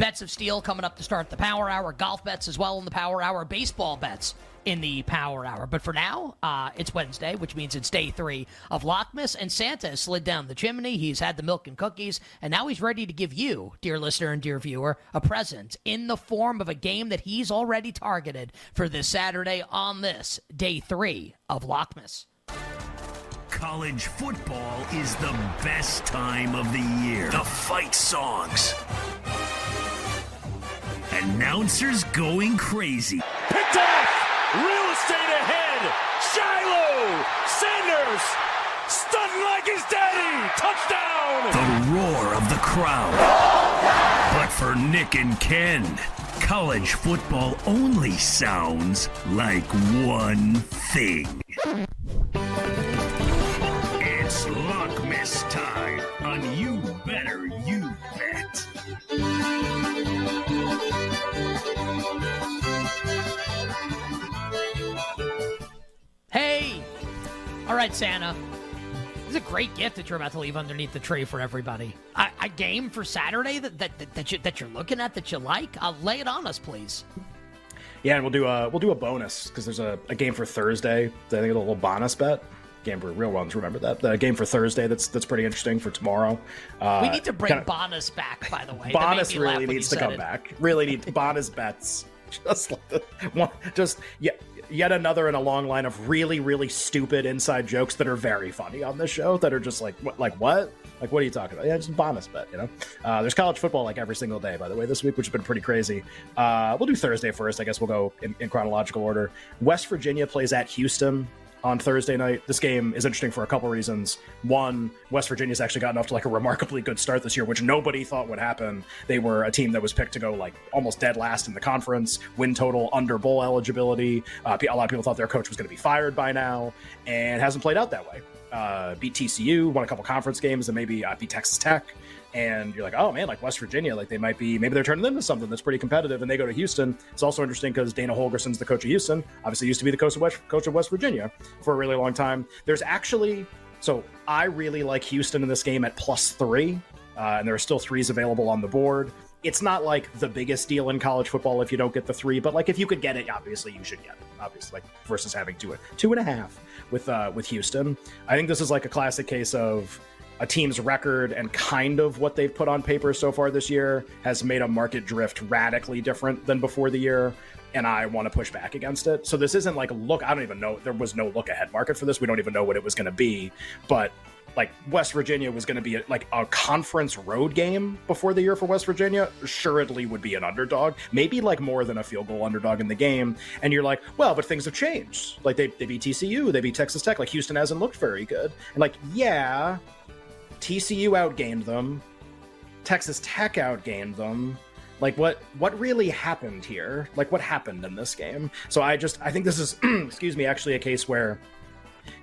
Bets of Steel coming up to start the Power Hour. Golf bets as well in the Power Hour. Baseball bets in the Power Hour. But for now, uh, it's Wednesday, which means it's day three of Lockmas, and Santa has slid down the chimney. He's had the milk and cookies, and now he's ready to give you, dear listener and dear viewer, a present in the form of a game that he's already targeted for this Saturday on this day three of Lockmas. College football is the best time of the year. The fight songs. Announcers going crazy. Picked off! Real estate ahead. Shiloh Sanders stunned like his daddy. Touchdown. The roar of the crowd. But for Nick and Ken, college football only sounds like one thing. It's Lockmas time on You Better You right, Santa. This is a great gift that you're about to leave underneath the tree for everybody. A, a game for Saturday that, that, that, that, you, that you're looking at that you like? Uh, lay it on us, please. Yeah, and we'll do a we'll do a bonus because there's a, a game for Thursday. I think a little bonus bet. Game for real ones, remember that. The game for Thursday that's that's pretty interesting for tomorrow. Uh, we need to bring kinda- Bonus back, by the way. Bonus really needs to come it. back. Really needs bonus bets. Just like the, one, just yet yet another in a long line of really really stupid inside jokes that are very funny on this show. That are just like what, like what like what are you talking about? Yeah, just a bonus bet. You know, uh, there's college football like every single day. By the way, this week, which has been pretty crazy. Uh, we'll do Thursday first. I guess we'll go in, in chronological order. West Virginia plays at Houston on Thursday night. This game is interesting for a couple reasons. One, West Virginia's actually gotten off to like a remarkably good start this year, which nobody thought would happen. They were a team that was picked to go like almost dead last in the conference, win total under bowl eligibility. Uh, a lot of people thought their coach was going to be fired by now, and hasn't played out that way. Uh, beat TCU, won a couple conference games, and maybe uh, beat Texas Tech and you're like, oh man, like West Virginia, like they might be, maybe they're turning into something that's pretty competitive, and they go to Houston. It's also interesting because Dana Holgorsen's the coach of Houston. Obviously, used to be the coach of West, coach of West Virginia for a really long time. There's actually, so I really like Houston in this game at plus three, uh, and there are still threes available on the board. It's not like the biggest deal in college football if you don't get the three, but like if you could get it, obviously you should get it. Obviously, like versus having two two and a half with uh, with Houston. I think this is like a classic case of a team's record and kind of what they've put on paper so far this year has made a market drift radically different than before the year and I want to push back against it. So this isn't like look I don't even know there was no look ahead market for this. We don't even know what it was going to be, but like West Virginia was going to be like a conference road game before the year for West Virginia, assuredly would be an underdog, maybe like more than a field goal underdog in the game. And you're like, well, but things have changed. Like they, they beat TCU, they beat Texas Tech. Like Houston hasn't looked very good. And like, yeah, TCU outgained them. Texas Tech outgained them. Like what what really happened here? Like what happened in this game? So I just I think this is excuse me actually a case where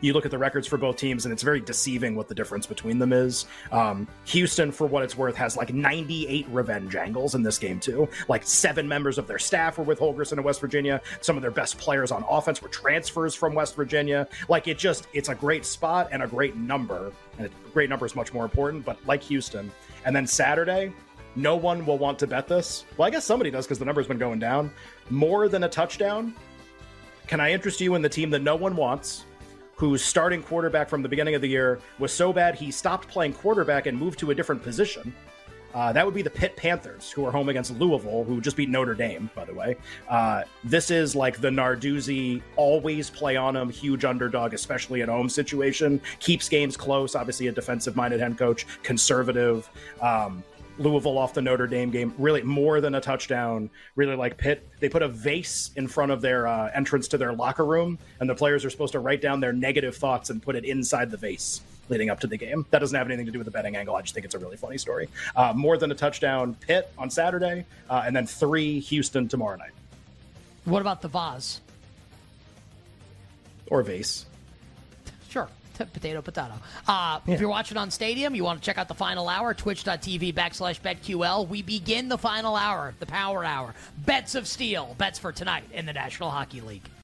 you look at the records for both teams and it's very deceiving what the difference between them is. Um, Houston, for what it's worth, has like 98 revenge angles in this game too. Like seven members of their staff were with Holgorsen in West Virginia. Some of their best players on offense were transfers from West Virginia. Like it just it's a great spot and a great number. And a great number is much more important. But like Houston, and then Saturday, no one will want to bet this. Well, I guess somebody does because the number's been going down. More than a touchdown. Can I interest you in the team that no one wants? Whose starting quarterback from the beginning of the year was so bad he stopped playing quarterback and moved to a different position. Uh, that would be the Pitt Panthers, who are home against Louisville, who just beat Notre Dame, by the way. Uh, this is like the Narduzzi always play on him, huge underdog, especially at home situation. Keeps games close. Obviously, a defensive minded head coach, conservative. Um, Louisville off the Notre Dame game, really more than a touchdown. Really like Pitt. They put a vase in front of their uh, entrance to their locker room, and the players are supposed to write down their negative thoughts and put it inside the vase leading up to the game. That doesn't have anything to do with the betting angle. I just think it's a really funny story. Uh, more than a touchdown, Pitt on Saturday, uh, and then three Houston tomorrow night, What about the vase? or vase. Potato, potato. Uh, If you're watching on Stadium, you want to check out the final hour, twitch.tv backslash BetQL. We begin the final hour, the power hour. Bets of Steel, bets for tonight in the National Hockey League.